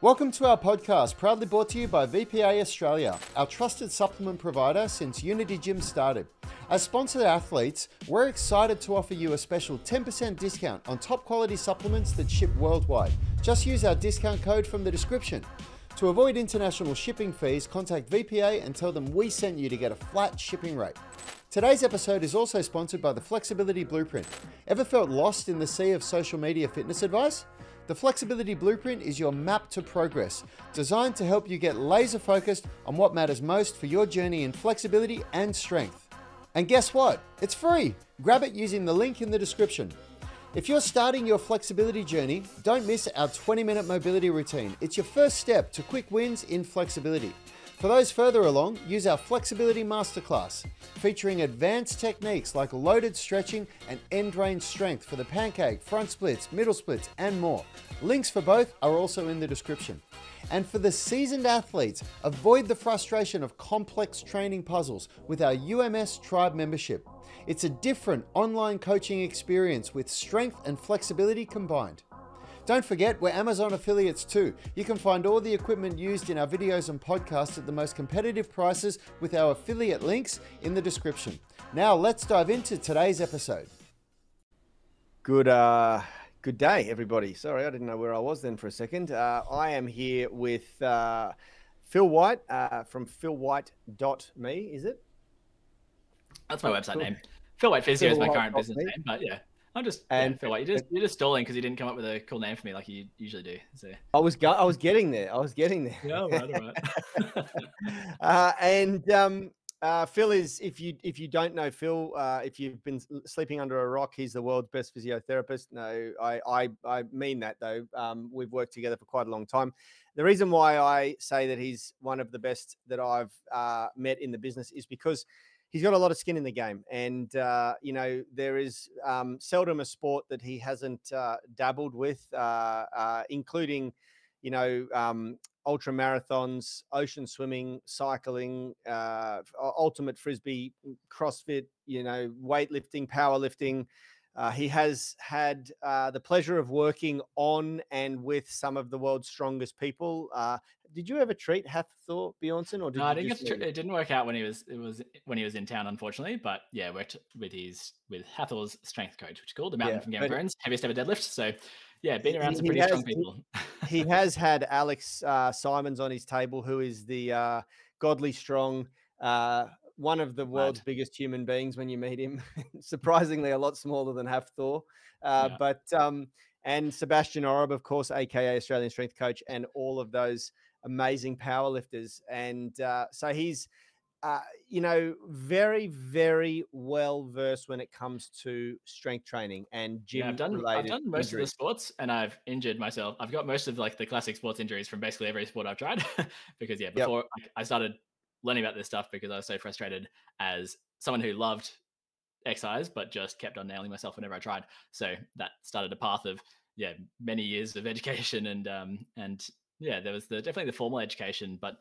Welcome to our podcast, proudly brought to you by VPA Australia, our trusted supplement provider since Unity Gym started. As sponsored athletes, we're excited to offer you a special 10% discount on top quality supplements that ship worldwide. Just use our discount code from the description. To avoid international shipping fees, contact VPA and tell them we sent you to get a flat shipping rate. Today's episode is also sponsored by the Flexibility Blueprint. Ever felt lost in the sea of social media fitness advice? The Flexibility Blueprint is your map to progress, designed to help you get laser focused on what matters most for your journey in flexibility and strength. And guess what? It's free! Grab it using the link in the description. If you're starting your flexibility journey, don't miss our 20 minute mobility routine. It's your first step to quick wins in flexibility. For those further along, use our Flexibility Masterclass, featuring advanced techniques like loaded stretching and end range strength for the pancake, front splits, middle splits, and more. Links for both are also in the description. And for the seasoned athletes, avoid the frustration of complex training puzzles with our UMS Tribe membership. It's a different online coaching experience with strength and flexibility combined. Don't forget, we're Amazon affiliates too. You can find all the equipment used in our videos and podcasts at the most competitive prices with our affiliate links in the description. Now, let's dive into today's episode. Good, uh, good day, everybody. Sorry, I didn't know where I was then for a second. Uh, I am here with uh, Phil White uh, from philwhite.me, is it? That's my website cool. name. Phil White Physio Phil is my current business name, but yeah. I'm just and yeah, feel like you're just you're just stalling because you didn't come up with a cool name for me like you usually do. So I was go- I was getting there. I was getting there. Yeah, right, right. uh, and um, uh, Phil is if you if you don't know Phil, uh, if you've been sleeping under a rock, he's the world's best physiotherapist. No, I I, I mean that though. Um, we've worked together for quite a long time. The reason why I say that he's one of the best that I've uh, met in the business is because he's got a lot of skin in the game, and uh, you know there is um, seldom a sport that he hasn't uh, dabbled with, uh, uh including you know um, ultra marathons, ocean swimming, cycling, uh, ultimate frisbee, CrossFit, you know weightlifting, powerlifting. Uh, he has had uh, the pleasure of working on and with some of the world's strongest people. Uh, did you ever treat Hafthor Bjornsson, or did no? I didn't it didn't work out when he was it was when he was in town, unfortunately. But yeah, worked with his with Hafthor's strength coach, which is called the Mountain yeah, from Game of Thrones, heaviest ever deadlift. So yeah, been around some pretty has, strong people. he has had Alex uh, Simons on his table, who is the uh, godly strong uh, one of the world's Mad. biggest human beings when you meet him. Surprisingly, a lot smaller than Hafthor. Uh, yeah. But um, and Sebastian Oreb, of course, aka Australian strength coach, and all of those amazing powerlifters. And uh, so he's, uh, you know, very, very well versed when it comes to strength training and gym. Yeah, I've done, I've done most injuries. of the sports, and I've injured myself. I've got most of like the classic sports injuries from basically every sport I've tried, because yeah, before yep. I started learning about this stuff because I was so frustrated as someone who loved exercise but just kept on nailing myself whenever I tried. So that started a path of yeah many years of education and um and yeah there was the definitely the formal education but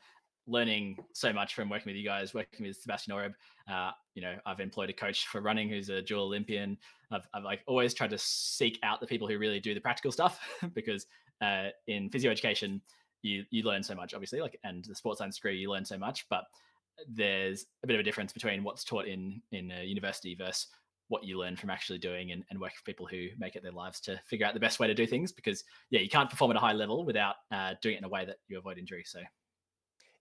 learning so much from working with you guys working with Sebastian Oreb uh you know I've employed a coach for running who's a dual Olympian I've, I've like always tried to seek out the people who really do the practical stuff because uh in physio education you you learn so much, obviously, like and the sports science degree you learn so much, but there's a bit of a difference between what's taught in in a university versus what you learn from actually doing and, and working with people who make it their lives to figure out the best way to do things because yeah you can't perform at a high level without uh, doing it in a way that you avoid injury so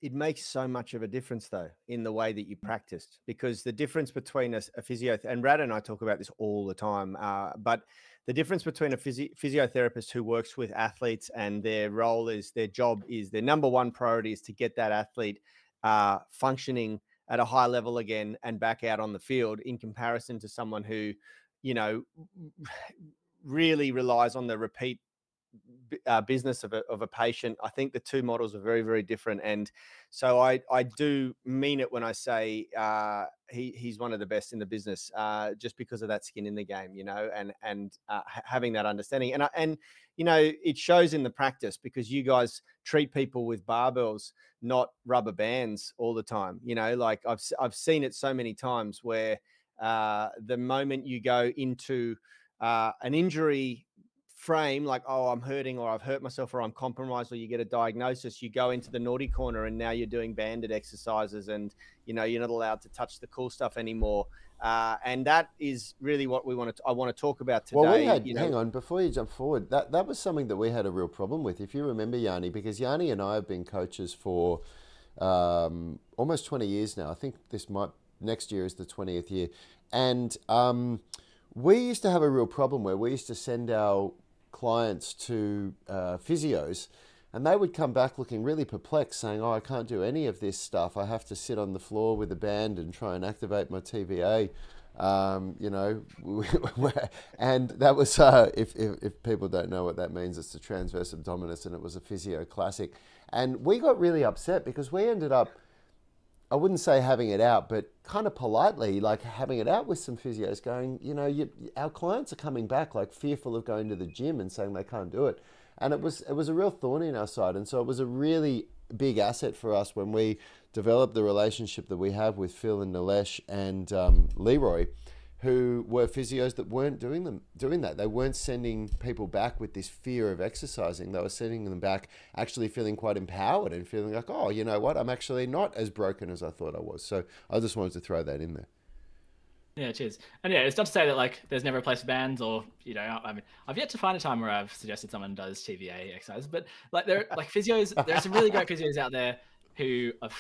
it makes so much of a difference though in the way that you practice because the difference between a, a physio and Rad and I talk about this all the time uh, but the difference between a physio- physiotherapist who works with athletes and their role is their job is their number one priority is to get that athlete uh, functioning at a high level again and back out on the field in comparison to someone who you know really relies on the repeat uh, business of a, of a patient. I think the two models are very, very different. And so I, I do mean it when I say uh, he, he's one of the best in the business uh, just because of that skin in the game, you know, and, and uh, having that understanding. And, and, you know, it shows in the practice because you guys treat people with barbells, not rubber bands all the time. You know, like I've, I've seen it so many times where uh, the moment you go into uh, an injury frame like oh i'm hurting or i've hurt myself or i'm compromised or you get a diagnosis you go into the naughty corner and now you're doing banded exercises and you know you're not allowed to touch the cool stuff anymore. Uh, and that is really what we want to i want to talk about today well we had you know, hang on before you jump forward that that was something that we had a real problem with if you remember Yani because Yani and i have been coaches for um, almost 20 years now. I think this might next year is the 20th year. And um, we used to have a real problem where we used to send our clients to uh, physios and they would come back looking really perplexed saying oh i can't do any of this stuff. I have to sit on the floor with a band and try and activate my tva um, you know and that was uh, if, if, if, people don't know what that means it's the transverse abdominis and it was a physio classic. And we got really upset because we ended up I wouldn't say having it out, but kind of politely, like having it out with some physios, going, you know, you, our clients are coming back like fearful of going to the gym and saying they can't do it, and it was it was a real thorn in our side, and so it was a really big asset for us when we developed the relationship that we have with Phil and Nilesh and um, Leroy who were physios that weren't doing them doing that. They weren't sending people back with this fear of exercising. They were sending them back actually feeling quite empowered and feeling like, oh, you know what, I'm actually not as broken as I thought I was. So I just wanted to throw that in there. Yeah, cheers. And yeah, it's not to say that like there's never a place for bands or you know, I mean, I've yet to find a time where I've suggested someone does TVA exercise, but like there, like physios, there's some really great physios out there who are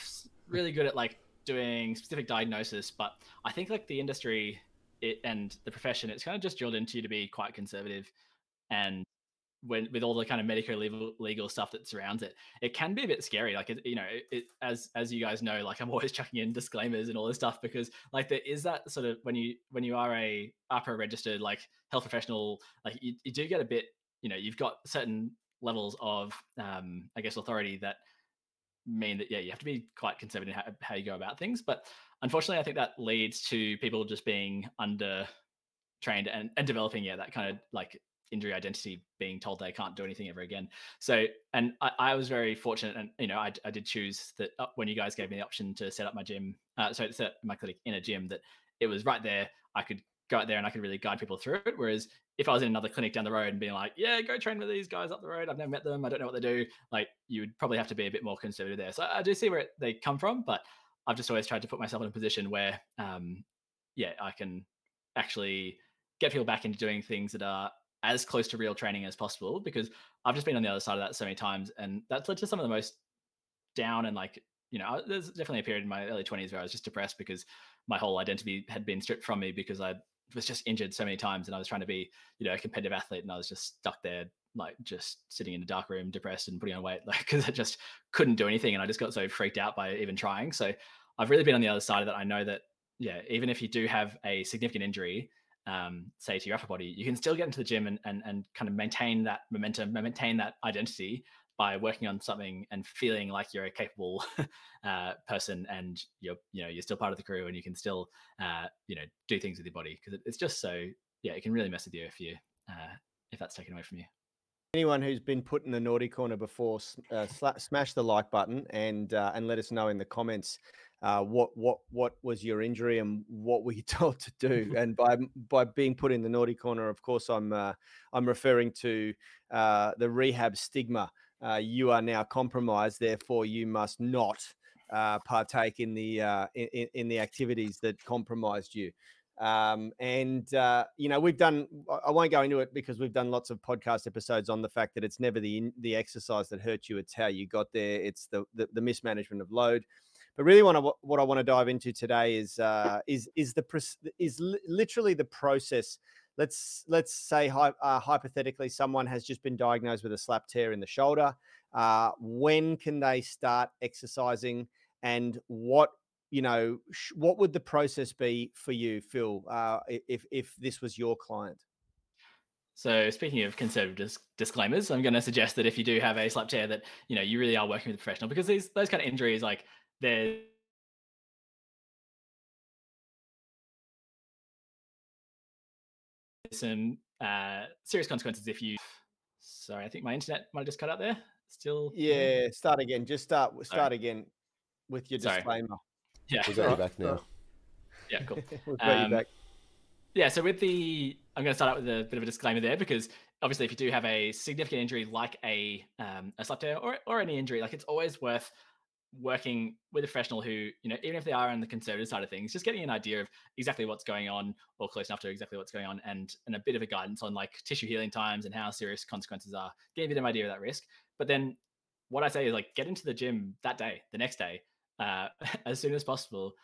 really good at like doing specific diagnosis. But I think like the industry it and the profession, it's kind of just drilled into you to be quite conservative, and when with all the kind of medical legal, legal stuff that surrounds it, it can be a bit scary. Like it, you know, it, as as you guys know, like I'm always chucking in disclaimers and all this stuff because like there is that sort of when you when you are a AHPRA registered like health professional, like you, you do get a bit, you know, you've got certain levels of um, I guess authority that mean that yeah you have to be quite conservative how, how you go about things but unfortunately, I think that leads to people just being under trained and, and developing, yeah, that kind of like injury identity being told they can't do anything ever again. So, and I, I was very fortunate, and you know, I, I did choose that uh, when you guys gave me the option to set up my gym, uh, so set my clinic in a gym, that it was right there. I could go out there and I could really guide people through it. Whereas if I was in another clinic down the road and being like, yeah, go train with these guys up the road, I've never met them, I don't know what they do, like you would probably have to be a bit more conservative there. So I do see where they come from, but I've just always tried to put myself in a position where, um, yeah, I can actually get people back into doing things that are as close to real training as possible because I've just been on the other side of that so many times, and that's led to some of the most down and like you know, there's definitely a period in my early 20s where I was just depressed because my whole identity had been stripped from me because I was just injured so many times and I was trying to be, you know, a competitive athlete and I was just stuck there, like just sitting in a dark room, depressed and putting on weight, like because I just couldn't do anything and I just got so freaked out by even trying. So I've really been on the other side of that. I know that, yeah, even if you do have a significant injury, um, say to your upper body, you can still get into the gym and, and, and kind of maintain that momentum, maintain that identity by working on something and feeling like you're a capable uh, person and you're, you know, you're still part of the crew and you can still, uh, you know, do things with your body because it's just so, yeah, it can really mess with you if you, uh, if that's taken away from you anyone who's been put in the naughty corner before, uh, smash the like button and uh, and let us know in the comments uh, what what what was your injury and what were you told to do. and by by being put in the naughty corner, of course, I'm uh, I'm referring to uh, the rehab stigma. Uh, you are now compromised, therefore you must not uh, partake in the uh, in, in the activities that compromised you. Um, and uh, you know, we've done. I won't go into it because we've done lots of podcast episodes on the fact that it's never the the exercise that hurt you; it's how you got there. It's the the, the mismanagement of load. But really, what I, what I want to dive into today is uh, is is the is literally the process. Let's let's say uh, hypothetically, someone has just been diagnosed with a slap tear in the shoulder. Uh, when can they start exercising, and what you know what would the process be for you, Phil, uh, if if this was your client? So speaking of conservative dis- disclaimers, I'm going to suggest that if you do have a slap tear, that you know you really are working with a professional because these those kind of injuries, like there's some uh, serious consequences if you. Sorry, I think my internet might have just cut out there. Still. Yeah, start again. Just start. Start Sorry. again with your Sorry. Disclaimer. Yeah, we got you back now. Yeah, cool. We've got um, you back. Yeah, so with the, I'm going to start out with a bit of a disclaimer there because obviously, if you do have a significant injury like a um, a slap tear or or any injury, like it's always worth working with a professional who, you know, even if they are on the conservative side of things, just getting an idea of exactly what's going on or close enough to exactly what's going on and, and a bit of a guidance on like tissue healing times and how serious consequences are, getting a bit of an idea of that risk. But then what I say is like get into the gym that day, the next day, uh, as soon as possible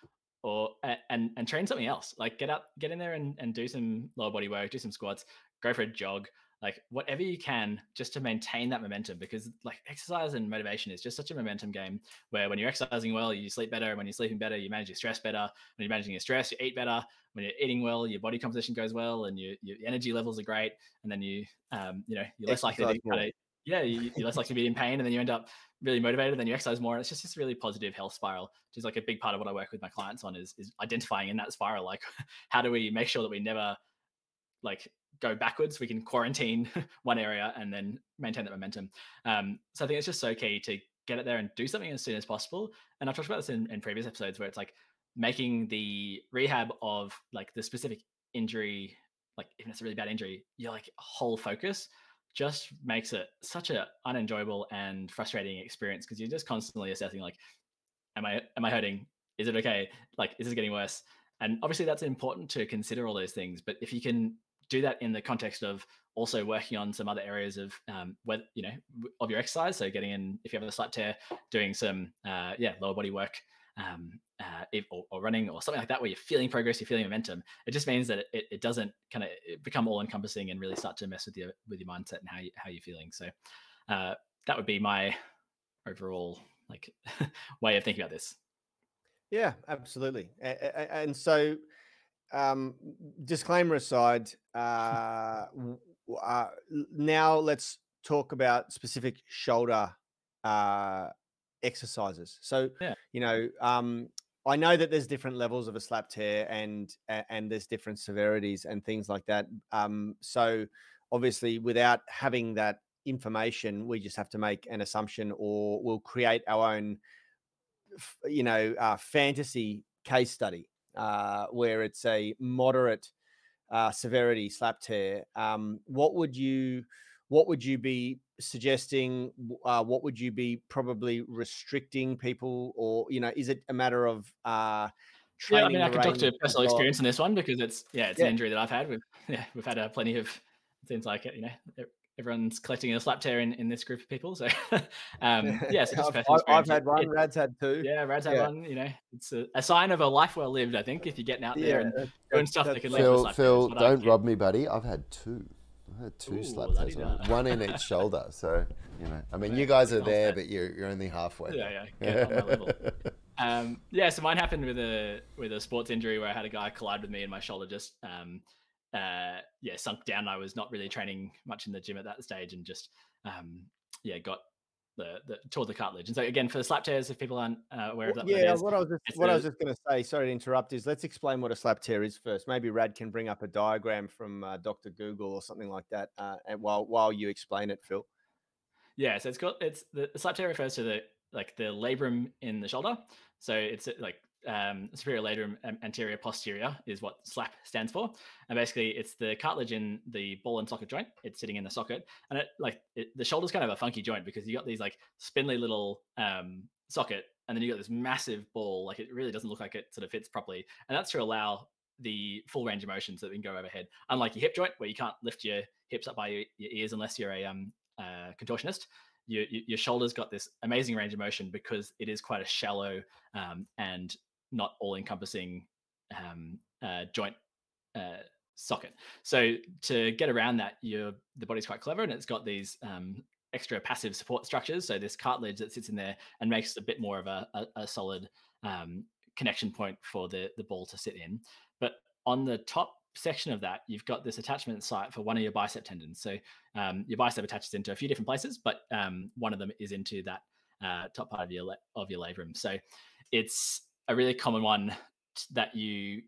or and and train something else like get up get in there and, and do some lower body work do some squats go for a jog like whatever you can just to maintain that momentum because like exercise and motivation is just such a momentum game where when you're exercising well you sleep better when you're sleeping better you manage your stress better when you're managing your stress you eat better when you're eating well your body composition goes well and your, your energy levels are great and then you um you know you're less likely to yeah you, are less likely to be in pain and then you end up really motivated then you exercise more and it's just this really positive health spiral which is like a big part of what i work with my clients on is, is identifying in that spiral like how do we make sure that we never like go backwards. We can quarantine one area and then maintain that momentum. Um, so I think it's just so key to get it there and do something as soon as possible. And I've talked about this in, in previous episodes where it's like making the rehab of like the specific injury, like even if it's a really bad injury, your like whole focus just makes it such a unenjoyable and frustrating experience because you're just constantly assessing like, am I am I hurting? Is it okay? Like, is this getting worse? And obviously that's important to consider all those things. But if you can do that in the context of also working on some other areas of um, you know of your exercise. So getting in if you have a slight tear, doing some uh, yeah lower body work. Um, uh, if, or, or, running or something like that where you're feeling progress you're feeling momentum it just means that it, it doesn't kind of become all encompassing and really start to mess with your with your mindset and how you how you're feeling so uh, that would be my overall like way of thinking about this yeah absolutely and so um, disclaimer aside, uh, uh, now let's talk about specific shoulder uh, exercises. So, yeah. you know, um, I know that there's different levels of a slap tear and and there's different severities and things like that. Um, so, obviously, without having that information, we just have to make an assumption, or we'll create our own, you know, uh, fantasy case study uh, where it's a moderate uh, severity slap tear, um, what would you what would you be suggesting? Uh, what would you be probably restricting people, or you know, is it a matter of uh, yeah, I mean, I can talk to personal experience in this one because it's yeah, it's yeah. an injury that I've had. We've yeah, we've had uh, plenty of things like it. You know, everyone's collecting a slap tear in, in this group of people. So, um, yeah, so just I've, I've had one. It, Rad's had two. Yeah, Rad's had one. You know, it's a, a, sign of a life well lived. I think if you're getting out there yeah, and doing stuff that can Phil, lead Phil, don't rob me, buddy. I've had two. I had two Ooh, slap tears, one in each shoulder. So you know, I mean, you guys are there, but you're you're only halfway. Yeah, yeah, um, yeah. So mine happened with a with a sports injury where I had a guy collide with me and my shoulder just um, uh, yeah, sunk down. I was not really training much in the gym at that stage, and just um, yeah, got the, the tore the cartilage. And so again, for the slap tears, if people aren't uh, aware of that, yeah, what I was just, what I was just going to say. Sorry to interrupt. Is let's explain what a slap tear is first. Maybe Rad can bring up a diagram from uh, Doctor Google or something like that, uh, and while while you explain it, Phil. Yeah, so it's got it's the, the slap tear refers to the like the labrum in the shoulder. So it's like um, superior labrum anterior posterior is what SLAP stands for, and basically it's the cartilage in the ball and socket joint. It's sitting in the socket, and it like it, the shoulder's kind of a funky joint because you got these like spindly little um, socket, and then you got this massive ball. Like it really doesn't look like it sort of fits properly, and that's to allow the full range of motion so that we can go overhead. Unlike your hip joint, where you can't lift your hips up by your, your ears unless you're a um, uh, contortionist your, your shoulders got this amazing range of motion because it is quite a shallow um, and not all encompassing um, uh, joint uh, socket. So to get around that, your the body's quite clever and it's got these um, extra passive support structures. So this cartilage that sits in there and makes a bit more of a, a, a solid um, connection point for the the ball to sit in. But on the top section of that, you've got this attachment site for one of your bicep tendons. So um, your bicep attaches into a few different places, but um, one of them is into that uh, top part of your of your labrum. So it's a really common one that you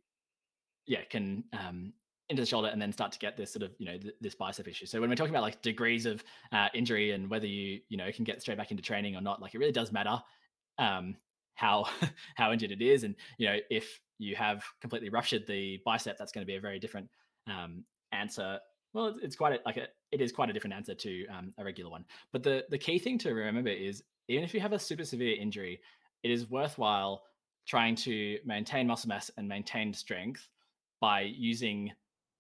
yeah can um, into the shoulder and then start to get this sort of you know th- this bicep issue. So when we're talking about like degrees of uh, injury and whether you you know can get straight back into training or not like it really does matter um, how how injured it is. And you know if you have completely ruptured the bicep that's going to be a very different um, answer. Well, it's quite a, like a, it is quite a different answer to um, a regular one. But the the key thing to remember is even if you have a super severe injury, it is worthwhile trying to maintain muscle mass and maintain strength by using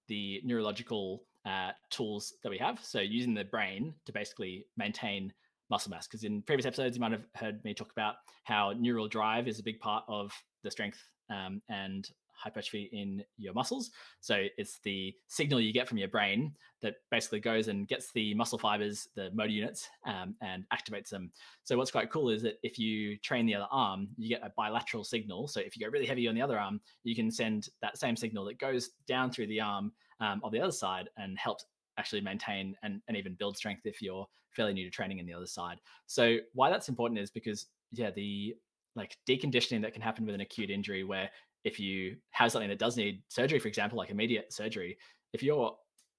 the neurological uh, tools that we have. So using the brain to basically maintain muscle mass. Because in previous episodes, you might have heard me talk about how neural drive is a big part of the strength um, and hypertrophy in your muscles. So it's the signal you get from your brain that basically goes and gets the muscle fibers, the motor units, um, and activates them. So what's quite cool is that if you train the other arm, you get a bilateral signal. So if you go really heavy on the other arm, you can send that same signal that goes down through the arm um, of the other side and helps actually maintain and, and even build strength if you're fairly new to training in the other side. So why that's important is because yeah, the like deconditioning that can happen with an acute injury where if you have something that does need surgery, for example, like immediate surgery, if you're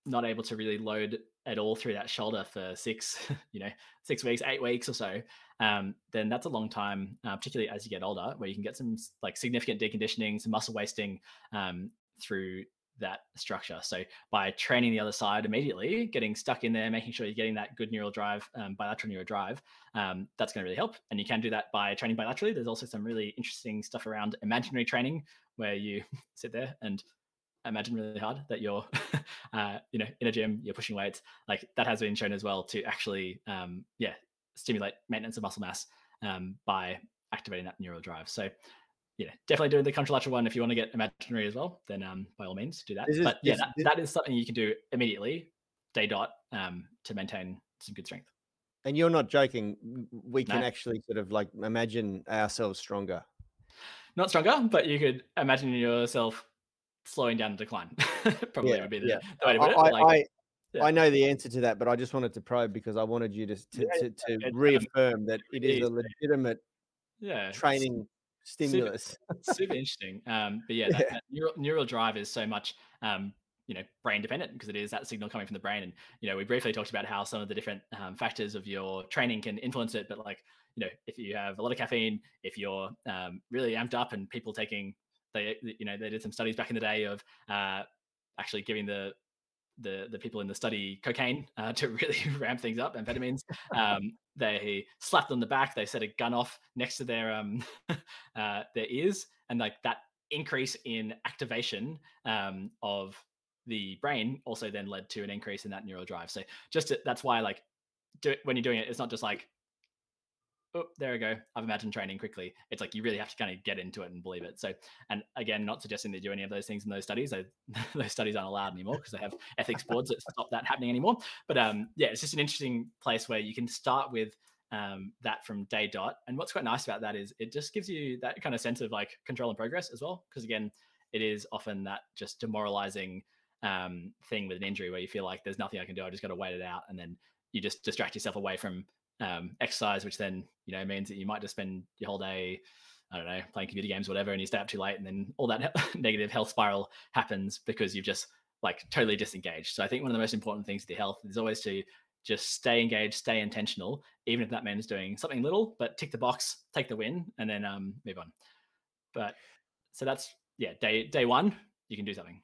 not able to really load at all through that shoulder for six, you know, six weeks, eight weeks or so, um, then that's a long time, uh, particularly as you get older, where you can get some like significant deconditioning, some muscle wasting um, through that structure. So by training the other side immediately, getting stuck in there, making sure you're getting that good neural drive, um, bilateral neural drive, um, that's going to really help. And you can do that by training bilaterally. There's also some really interesting stuff around imaginary training where you sit there and imagine really hard that you're, uh, you know, in a gym, you're pushing weights. Like that has been shown as well to actually, um, yeah, stimulate maintenance of muscle mass um, by activating that neural drive. So yeah, definitely do the contralateral one. If you want to get imaginary as well, then um, by all means do that. Is, but yeah, is, that, is, that is something you can do immediately, day dot, um, to maintain some good strength. And you're not joking. We can no. actually sort of like imagine ourselves stronger. Not stronger, but you could imagine yourself slowing down the decline. Probably yeah, would be the, yeah. the way to put it. I, like, I, yeah. I know the answer to that, but I just wanted to probe because I wanted you to to, to, to reaffirm that it is a legitimate yeah training stimulus. Super, super interesting. Um, but yeah, that, yeah. That neural, neural drive is so much um, you know brain dependent because it is that signal coming from the brain and you know we briefly talked about how some of the different um, factors of your training can influence it but like you know if you have a lot of caffeine if you're um, really amped up and people taking they you know they did some studies back in the day of uh, actually giving the the the people in the study cocaine uh, to really ramp things up, amphetamines. Um, they slapped on the back. They set a gun off next to their um, uh, their ears, and like that increase in activation um, of the brain also then led to an increase in that neural drive. So just to, that's why like do when you're doing it, it's not just like oh, there we go. I've imagined training quickly. It's like you really have to kind of get into it and believe it. So, and again, not suggesting they do any of those things in those studies. They, those studies aren't allowed anymore because they have ethics boards that stop that happening anymore. But um, yeah, it's just an interesting place where you can start with um, that from day dot. And what's quite nice about that is it just gives you that kind of sense of like control and progress as well. Because again, it is often that just demoralizing um, thing with an injury where you feel like there's nothing I can do. I just got to wait it out, and then you just distract yourself away from um, exercise, which then you know means that you might just spend your whole day, I don't know, playing computer games, whatever, and you stay up too late, and then all that negative health spiral happens because you've just like totally disengaged. So I think one of the most important things to health is always to just stay engaged, stay intentional, even if that means doing something little, but tick the box, take the win, and then um, move on. But so that's yeah, day day one, you can do something.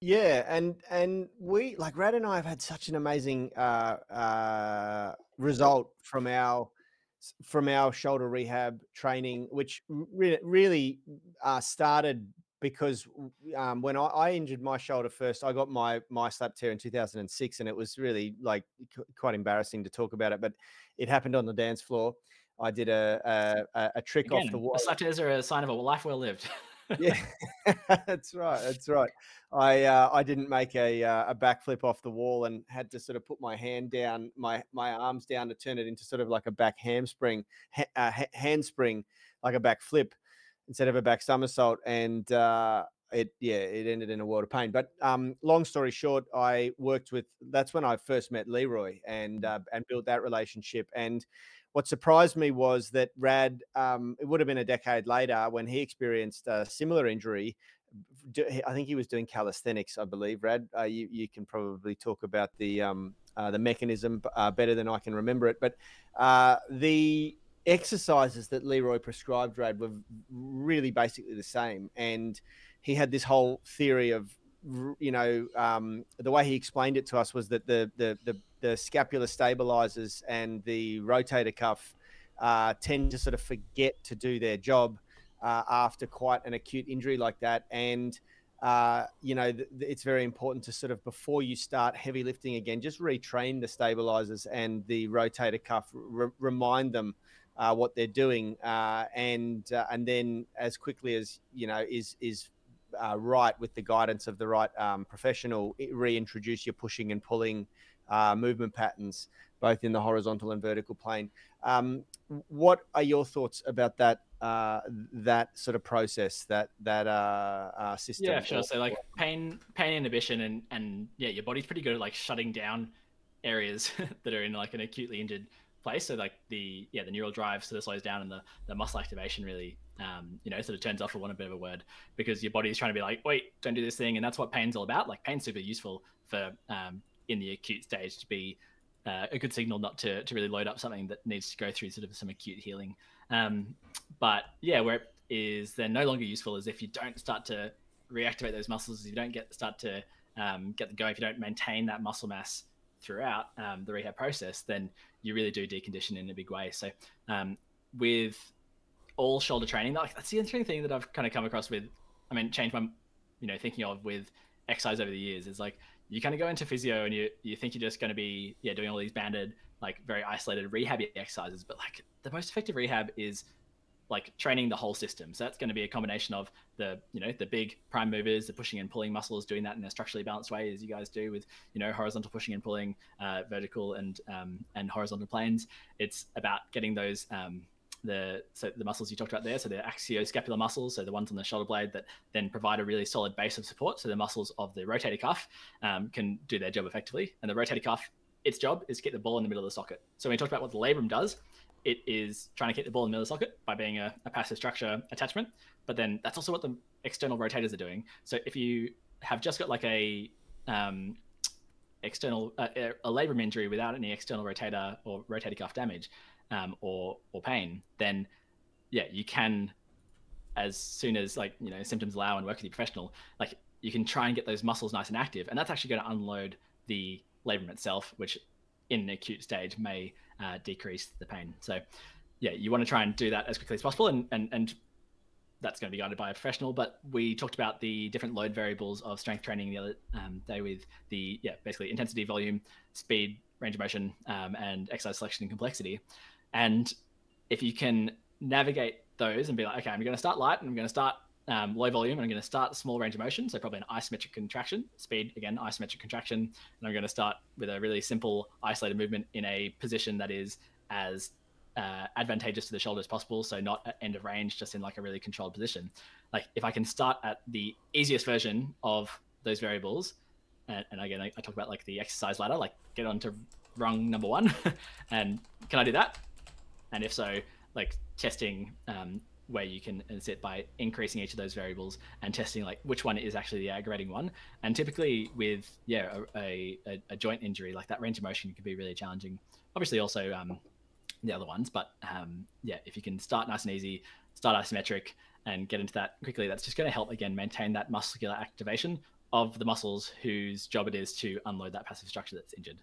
Yeah, and and we like Rad and I have had such an amazing uh, uh, result from our from our shoulder rehab training, which re- really uh, started because um, when I, I, injured my shoulder first, I got my my slap tear in 2006, and it was really like quite embarrassing to talk about it, but it happened on the dance floor. I did a a, a trick Again, off the wall. Slap tears are a sign of a life well lived. yeah, that's right. That's right. I uh, I didn't make a uh, a backflip off the wall and had to sort of put my hand down, my my arms down to turn it into sort of like a back hamstring, ha- uh, handspring, like a back flip instead of a back somersault, and uh, it yeah it ended in a world of pain. But um, long story short, I worked with. That's when I first met Leroy and uh, and built that relationship and what surprised me was that Rad, um, it would have been a decade later when he experienced a similar injury. I think he was doing calisthenics, I believe. Rad, uh, you, you can probably talk about the um, uh, the mechanism uh, better than I can remember it. But uh, the exercises that Leroy prescribed Rad were really basically the same, and he had this whole theory of you know, um, the way he explained it to us was that the the the, the scapular stabilizers and the rotator cuff uh, tend to sort of forget to do their job uh, after quite an acute injury like that, and uh, you know, th- it's very important to sort of before you start heavy lifting again, just retrain the stabilizers and the rotator cuff, r- remind them uh, what they're doing, uh, and uh, and then as quickly as you know is is uh, right with the guidance of the right um, professional, reintroduce your pushing and pulling uh, movement patterns, both in the horizontal and vertical plane. Um, what are your thoughts about that uh, that sort of process, that that uh, uh, system? Yeah, sure. so like pain pain inhibition and and yeah, your body's pretty good at like shutting down areas that are in like an acutely injured place. So like the yeah the neural drive sort of slows down and the the muscle activation really um, you know, sort of turns off for want a bit of a word, because your body is trying to be like, wait, don't do this thing, and that's what pain's all about. Like pain's super useful for um, in the acute stage to be uh, a good signal not to to really load up something that needs to go through sort of some acute healing. Um, but yeah, where it is then no longer useful is if you don't start to reactivate those muscles, if you don't get start to um, get them going, if you don't maintain that muscle mass throughout um, the rehab process, then you really do decondition in a big way. So um, with all shoulder training. Like that's the interesting thing that I've kind of come across with. I mean, change my, you know, thinking of with exercise over the years is like you kind of go into physio and you you think you're just going to be yeah doing all these banded like very isolated rehab exercises, but like the most effective rehab is like training the whole system. So that's going to be a combination of the, you know, the big prime movers, the pushing and pulling muscles, doing that in a structurally balanced way, as you guys do with, you know, horizontal pushing and pulling, uh, vertical and um, and horizontal planes. It's about getting those um, the so the muscles you talked about there, so the axioscapular muscles, so the ones on the shoulder blade that then provide a really solid base of support. So the muscles of the rotator cuff um, can do their job effectively, and the rotator cuff, its job is to get the ball in the middle of the socket. So when we talked about what the labrum does, it is trying to get the ball in the middle of the socket by being a, a passive structure attachment. But then that's also what the external rotators are doing. So if you have just got like a um, external uh, a labrum injury without any external rotator or rotator cuff damage, um, or or pain, then yeah, you can as soon as like you know symptoms allow and work with your professional, like you can try and get those muscles nice and active, and that's actually going to unload the labrum itself, which in an acute stage may uh, decrease the pain. So yeah, you want to try and do that as quickly as possible, and and and that's going to be guided by a professional. But we talked about the different load variables of strength training the other um, day with the yeah basically intensity, volume, speed, range of motion, um, and exercise selection and complexity. And if you can navigate those and be like, okay, I'm going to start light and I'm going to start um, low volume and I'm going to start a small range of motion. So probably an isometric contraction, speed again, isometric contraction. And I'm going to start with a really simple isolated movement in a position that is as uh, advantageous to the shoulder as possible. So not at end of range, just in like a really controlled position. Like if I can start at the easiest version of those variables, and, and again, I, I talk about like the exercise ladder, like get onto rung number one, and can I do that? and if so, like testing um, where you can set by increasing each of those variables and testing like which one is actually the aggravating one. And typically with yeah a, a, a joint injury like that range of motion can be really challenging. Obviously also um, the other ones, but um, yeah, if you can start nice and easy, start isometric, and get into that quickly, that's just going to help again maintain that muscular activation of the muscles whose job it is to unload that passive structure that's injured.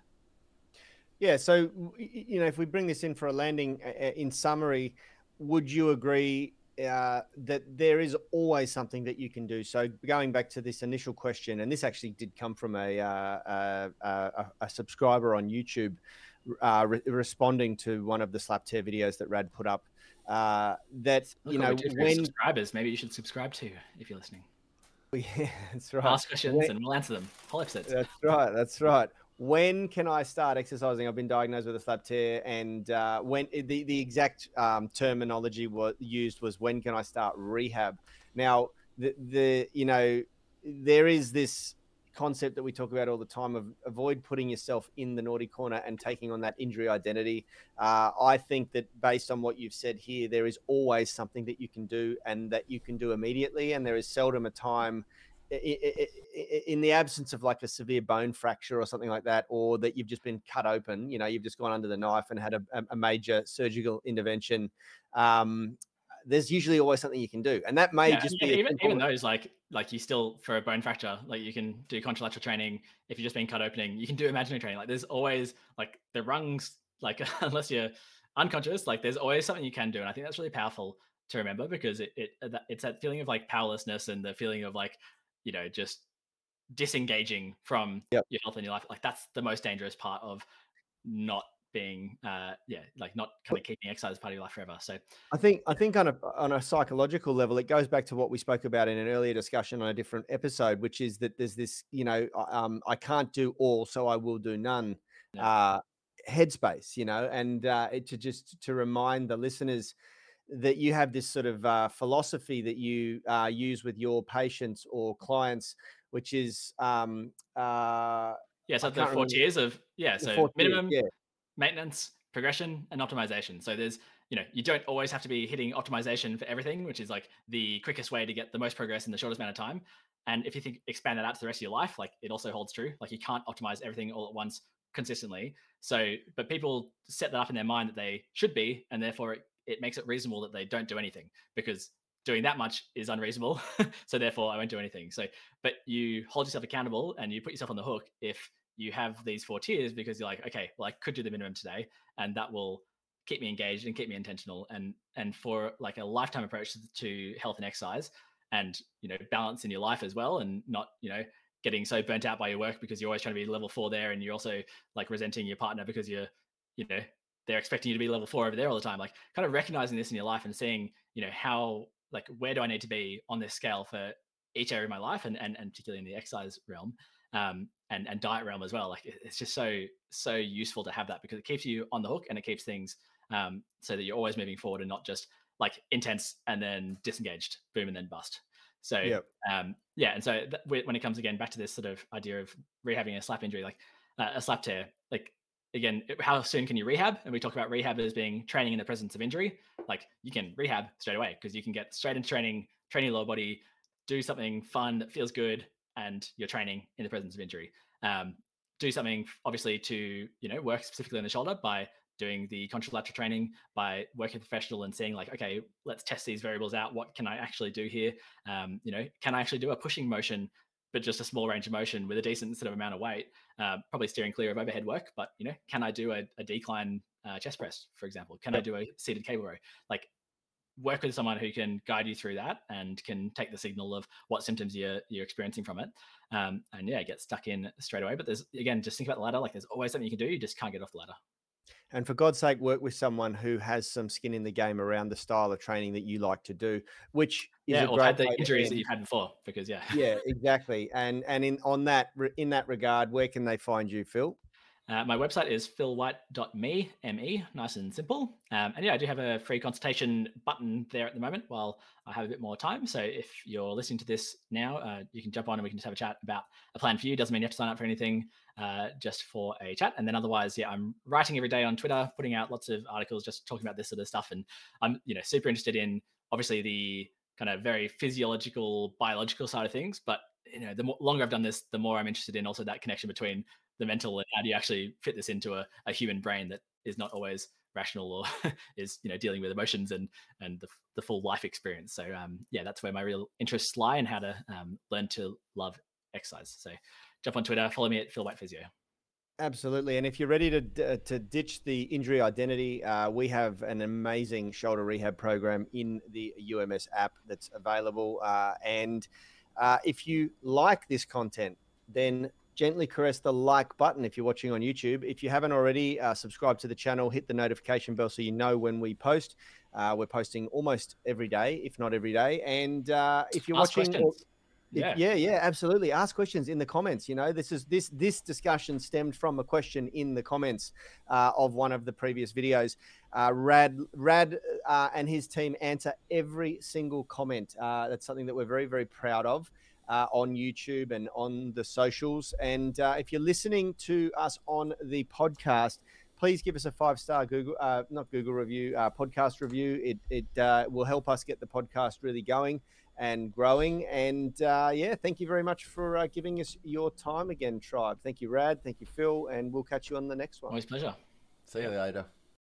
Yeah. So, you know, if we bring this in for a landing, in summary, would you agree uh, that there is always something that you can do. So going back to this initial question, and this actually did come from a uh, a, a, subscriber on YouTube uh, re- responding to one of the slap tear videos that Rad put up. Uh, that Look, you know when subscribers, maybe you should subscribe to if you're listening. Yeah, that's right. Ask questions when... and we'll answer them. Whole episodes. That's right. That's right when can I start exercising? I've been diagnosed with a slap tear, and uh, when the the exact um, terminology was used was when can I start rehab? Now, the the you know there is this concept that we talk about all the time of avoid putting yourself in the naughty corner and taking on that injury identity. Uh, I think that based on what you've said here, there is always something that you can do and that you can do immediately, and there is seldom a time in the absence of like a severe bone fracture or something like that, or that you've just been cut open, you know, you've just gone under the knife and had a, a major surgical intervention. Um, there's usually always something you can do, and that may yeah, just be even even those like like you still for a bone fracture, like you can do contralateral training if you're just being cut opening. You can do imaginary training. Like there's always like the rungs, like unless you're unconscious, like there's always something you can do, and I think that's really powerful to remember because it, it it's that feeling of like powerlessness and the feeling of like you know just disengaging from yep. your health and your life. Like that's the most dangerous part of not being uh yeah like not kind of keeping exercise part of your life forever so i think i think on a on a psychological level it goes back to what we spoke about in an earlier discussion on a different episode which is that there's this you know um i can't do all so i will do none yeah. uh headspace you know and uh it, to just to remind the listeners that you have this sort of uh, philosophy that you uh, use with your patients or clients which is um uh yeah so the four tiers of yeah so minimum tiers, yeah maintenance, progression, and optimization. So there's, you know, you don't always have to be hitting optimization for everything, which is like the quickest way to get the most progress in the shortest amount of time. And if you think expand that out to the rest of your life, like it also holds true. Like you can't optimize everything all at once consistently. So, but people set that up in their mind that they should be, and therefore it, it makes it reasonable that they don't do anything because doing that much is unreasonable. so therefore I won't do anything. So, but you hold yourself accountable and you put yourself on the hook if you have these four tiers because you're like, okay, well, I could do the minimum today, and that will keep me engaged and keep me intentional. And and for like a lifetime approach to health and exercise, and you know, balance in your life as well, and not you know getting so burnt out by your work because you're always trying to be level four there, and you're also like resenting your partner because you're you know they're expecting you to be level four over there all the time. Like kind of recognizing this in your life and seeing you know how like where do I need to be on this scale for each area of my life and and, and particularly in the exercise realm um, and and diet realm as well. Like it's just so so useful to have that because it keeps you on the hook and it keeps things um, so that you're always moving forward and not just like intense and then disengaged, boom and then bust. So yep. um, yeah, and so th- when it comes again back to this sort of idea of rehabbing a slap injury, like uh, a slap tear, like again, how soon can you rehab? And we talk about rehab as being training in the presence of injury. Like you can rehab straight away because you can get straight into training, train your lower body, do something fun that feels good, and you're training in the presence of injury. Um, do something obviously to you know work specifically on the shoulder by doing the contralateral training by working professional and seeing like okay let's test these variables out what can i actually do here um, you know can i actually do a pushing motion but just a small range of motion with a decent sort of amount of weight uh, probably steering clear of overhead work but you know can i do a, a decline uh, chest press for example can i do a seated cable row like work with someone who can guide you through that and can take the signal of what symptoms you're you're experiencing from it. Um, and yeah, get stuck in straight away. But there's again, just think about the ladder. Like there's always something you can do. You just can't get off the ladder. And for God's sake, work with someone who has some skin in the game around the style of training that you like to do, which is yeah, great had the injuries that you've had before. Because yeah, yeah, exactly. And and in on that in that regard, where can they find you, Phil? Uh, my website is philwhite.me, M-E, nice and simple. Um, and yeah, I do have a free consultation button there at the moment while I have a bit more time. So if you're listening to this now, uh, you can jump on and we can just have a chat about a plan for you. Doesn't mean you have to sign up for anything, uh, just for a chat. And then otherwise, yeah, I'm writing every day on Twitter, putting out lots of articles, just talking about this sort of stuff. And I'm, you know, super interested in obviously the kind of very physiological, biological side of things, but you know, the more, longer I've done this, the more I'm interested in also that connection between the mental and how do you actually fit this into a, a human brain that is not always rational or is you know dealing with emotions and and the, the full life experience so um yeah that's where my real interests lie and how to um, learn to love exercise so jump on twitter follow me at phil white physio Absolutely, and if you're ready to uh, to ditch the injury identity, uh, we have an amazing shoulder rehab program in the UMS app that's available. Uh, and uh, if you like this content, then gently caress the like button if you're watching on YouTube. If you haven't already, uh, subscribe to the channel, hit the notification bell so you know when we post. Uh, we're posting almost every day, if not every day. And uh, if you're Ask watching, if, yeah. yeah, yeah, absolutely. Ask questions in the comments. You know, this is this this discussion stemmed from a question in the comments uh, of one of the previous videos. Uh, Rad Rad uh, and his team answer every single comment. that's something that we're very very proud of uh, on YouTube and on the socials. And uh, if you're listening to us on the podcast, please give us a five star Google, uh, not Google review, uh, podcast review. It, it uh, will help us get the podcast really going and growing. And uh, yeah, thank you very much for giving us your time again, Tribe. Thank you, Rad. Thank you, Phil. And we'll catch you on the next one. Always pleasure. See you later.